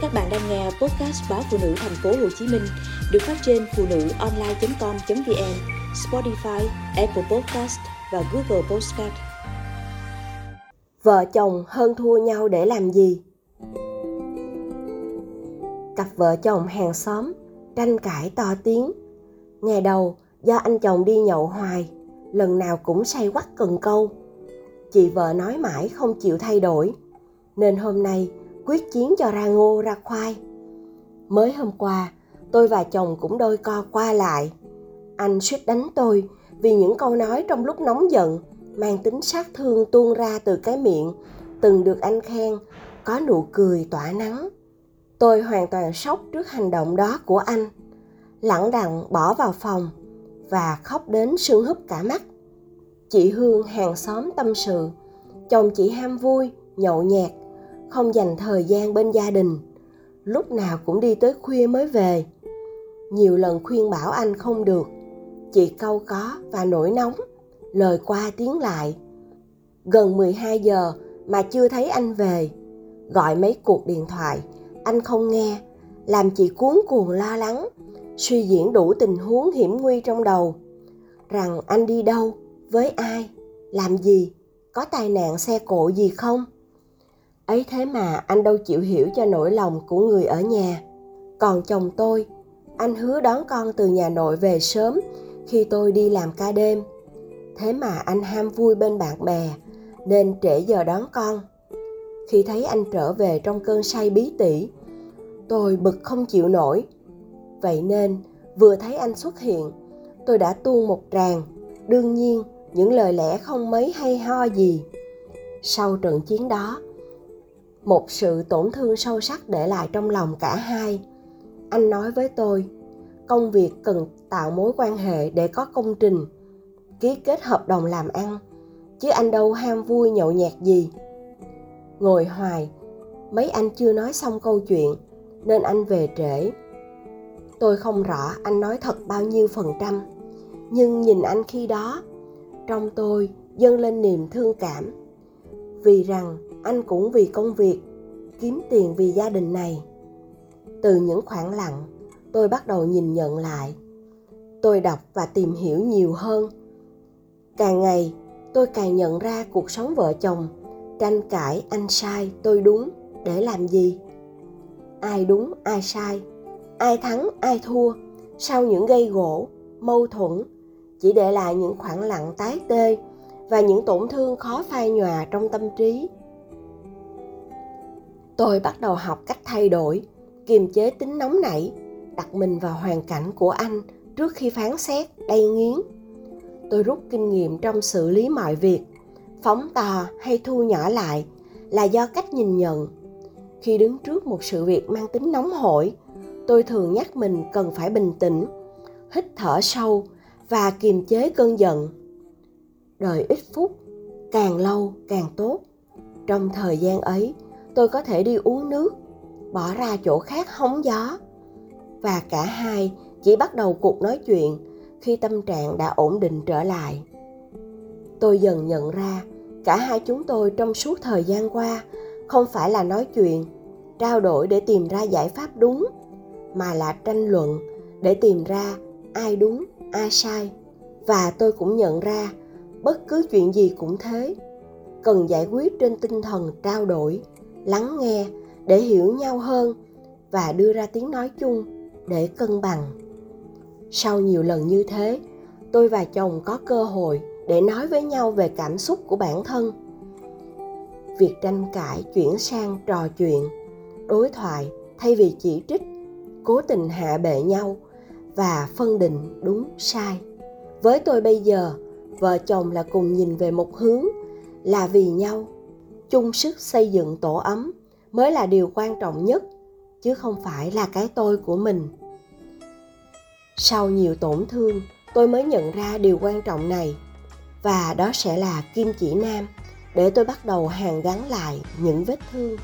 Các bạn đang nghe podcast báo phụ nữ thành phố Hồ Chí Minh được phát trên phụ nữ online.com.vn, Spotify, Apple Podcast và Google Podcast. Vợ chồng hơn thua nhau để làm gì? Cặp vợ chồng hàng xóm tranh cãi to tiếng. Ngày đầu do anh chồng đi nhậu hoài, lần nào cũng say quắt cần câu. Chị vợ nói mãi không chịu thay đổi, nên hôm nay quyết chiến cho ra ngô ra khoai. Mới hôm qua, tôi và chồng cũng đôi co qua lại. Anh suýt đánh tôi vì những câu nói trong lúc nóng giận mang tính sát thương tuôn ra từ cái miệng từng được anh khen có nụ cười tỏa nắng. Tôi hoàn toàn sốc trước hành động đó của anh. Lẳng đặng bỏ vào phòng và khóc đến sưng húp cả mắt. Chị Hương hàng xóm tâm sự, chồng chị ham vui, nhậu nhẹt không dành thời gian bên gia đình. Lúc nào cũng đi tới khuya mới về. Nhiều lần khuyên bảo anh không được. Chị câu có và nổi nóng, lời qua tiếng lại. Gần 12 giờ mà chưa thấy anh về. Gọi mấy cuộc điện thoại, anh không nghe, làm chị cuốn cuồng lo lắng, suy diễn đủ tình huống hiểm nguy trong đầu. Rằng anh đi đâu, với ai, làm gì, có tai nạn xe cộ gì không? Ấy thế mà anh đâu chịu hiểu cho nỗi lòng của người ở nhà. Còn chồng tôi, anh hứa đón con từ nhà nội về sớm khi tôi đi làm ca đêm. Thế mà anh ham vui bên bạn bè, nên trễ giờ đón con. Khi thấy anh trở về trong cơn say bí tỉ, tôi bực không chịu nổi. Vậy nên, vừa thấy anh xuất hiện, tôi đã tuôn một tràng, đương nhiên những lời lẽ không mấy hay ho gì. Sau trận chiến đó một sự tổn thương sâu sắc để lại trong lòng cả hai. Anh nói với tôi, công việc cần tạo mối quan hệ để có công trình, ký kết hợp đồng làm ăn, chứ anh đâu ham vui nhậu nhẹt gì. Ngồi hoài, mấy anh chưa nói xong câu chuyện, nên anh về trễ. Tôi không rõ anh nói thật bao nhiêu phần trăm, nhưng nhìn anh khi đó, trong tôi dâng lên niềm thương cảm. Vì rằng anh cũng vì công việc, kiếm tiền vì gia đình này. Từ những khoảng lặng, tôi bắt đầu nhìn nhận lại. Tôi đọc và tìm hiểu nhiều hơn. Càng ngày, tôi càng nhận ra cuộc sống vợ chồng, tranh cãi anh sai, tôi đúng, để làm gì? Ai đúng, ai sai? Ai thắng, ai thua? Sau những gây gỗ, mâu thuẫn, chỉ để lại những khoảng lặng tái tê và những tổn thương khó phai nhòa trong tâm trí tôi bắt đầu học cách thay đổi, kiềm chế tính nóng nảy, đặt mình vào hoàn cảnh của anh trước khi phán xét, đầy nghiến. Tôi rút kinh nghiệm trong xử lý mọi việc, phóng to hay thu nhỏ lại là do cách nhìn nhận. Khi đứng trước một sự việc mang tính nóng hổi, tôi thường nhắc mình cần phải bình tĩnh, hít thở sâu và kiềm chế cơn giận. Đợi ít phút, càng lâu càng tốt. Trong thời gian ấy tôi có thể đi uống nước, bỏ ra chỗ khác hóng gió. Và cả hai chỉ bắt đầu cuộc nói chuyện khi tâm trạng đã ổn định trở lại. Tôi dần nhận ra cả hai chúng tôi trong suốt thời gian qua không phải là nói chuyện, trao đổi để tìm ra giải pháp đúng, mà là tranh luận để tìm ra ai đúng, ai sai. Và tôi cũng nhận ra bất cứ chuyện gì cũng thế, cần giải quyết trên tinh thần trao đổi lắng nghe, để hiểu nhau hơn và đưa ra tiếng nói chung để cân bằng. Sau nhiều lần như thế, tôi và chồng có cơ hội để nói với nhau về cảm xúc của bản thân. Việc tranh cãi chuyển sang trò chuyện, đối thoại thay vì chỉ trích, cố tình hạ bệ nhau và phân định đúng sai. Với tôi bây giờ, vợ chồng là cùng nhìn về một hướng là vì nhau chung sức xây dựng tổ ấm mới là điều quan trọng nhất, chứ không phải là cái tôi của mình. Sau nhiều tổn thương, tôi mới nhận ra điều quan trọng này, và đó sẽ là kim chỉ nam để tôi bắt đầu hàn gắn lại những vết thương.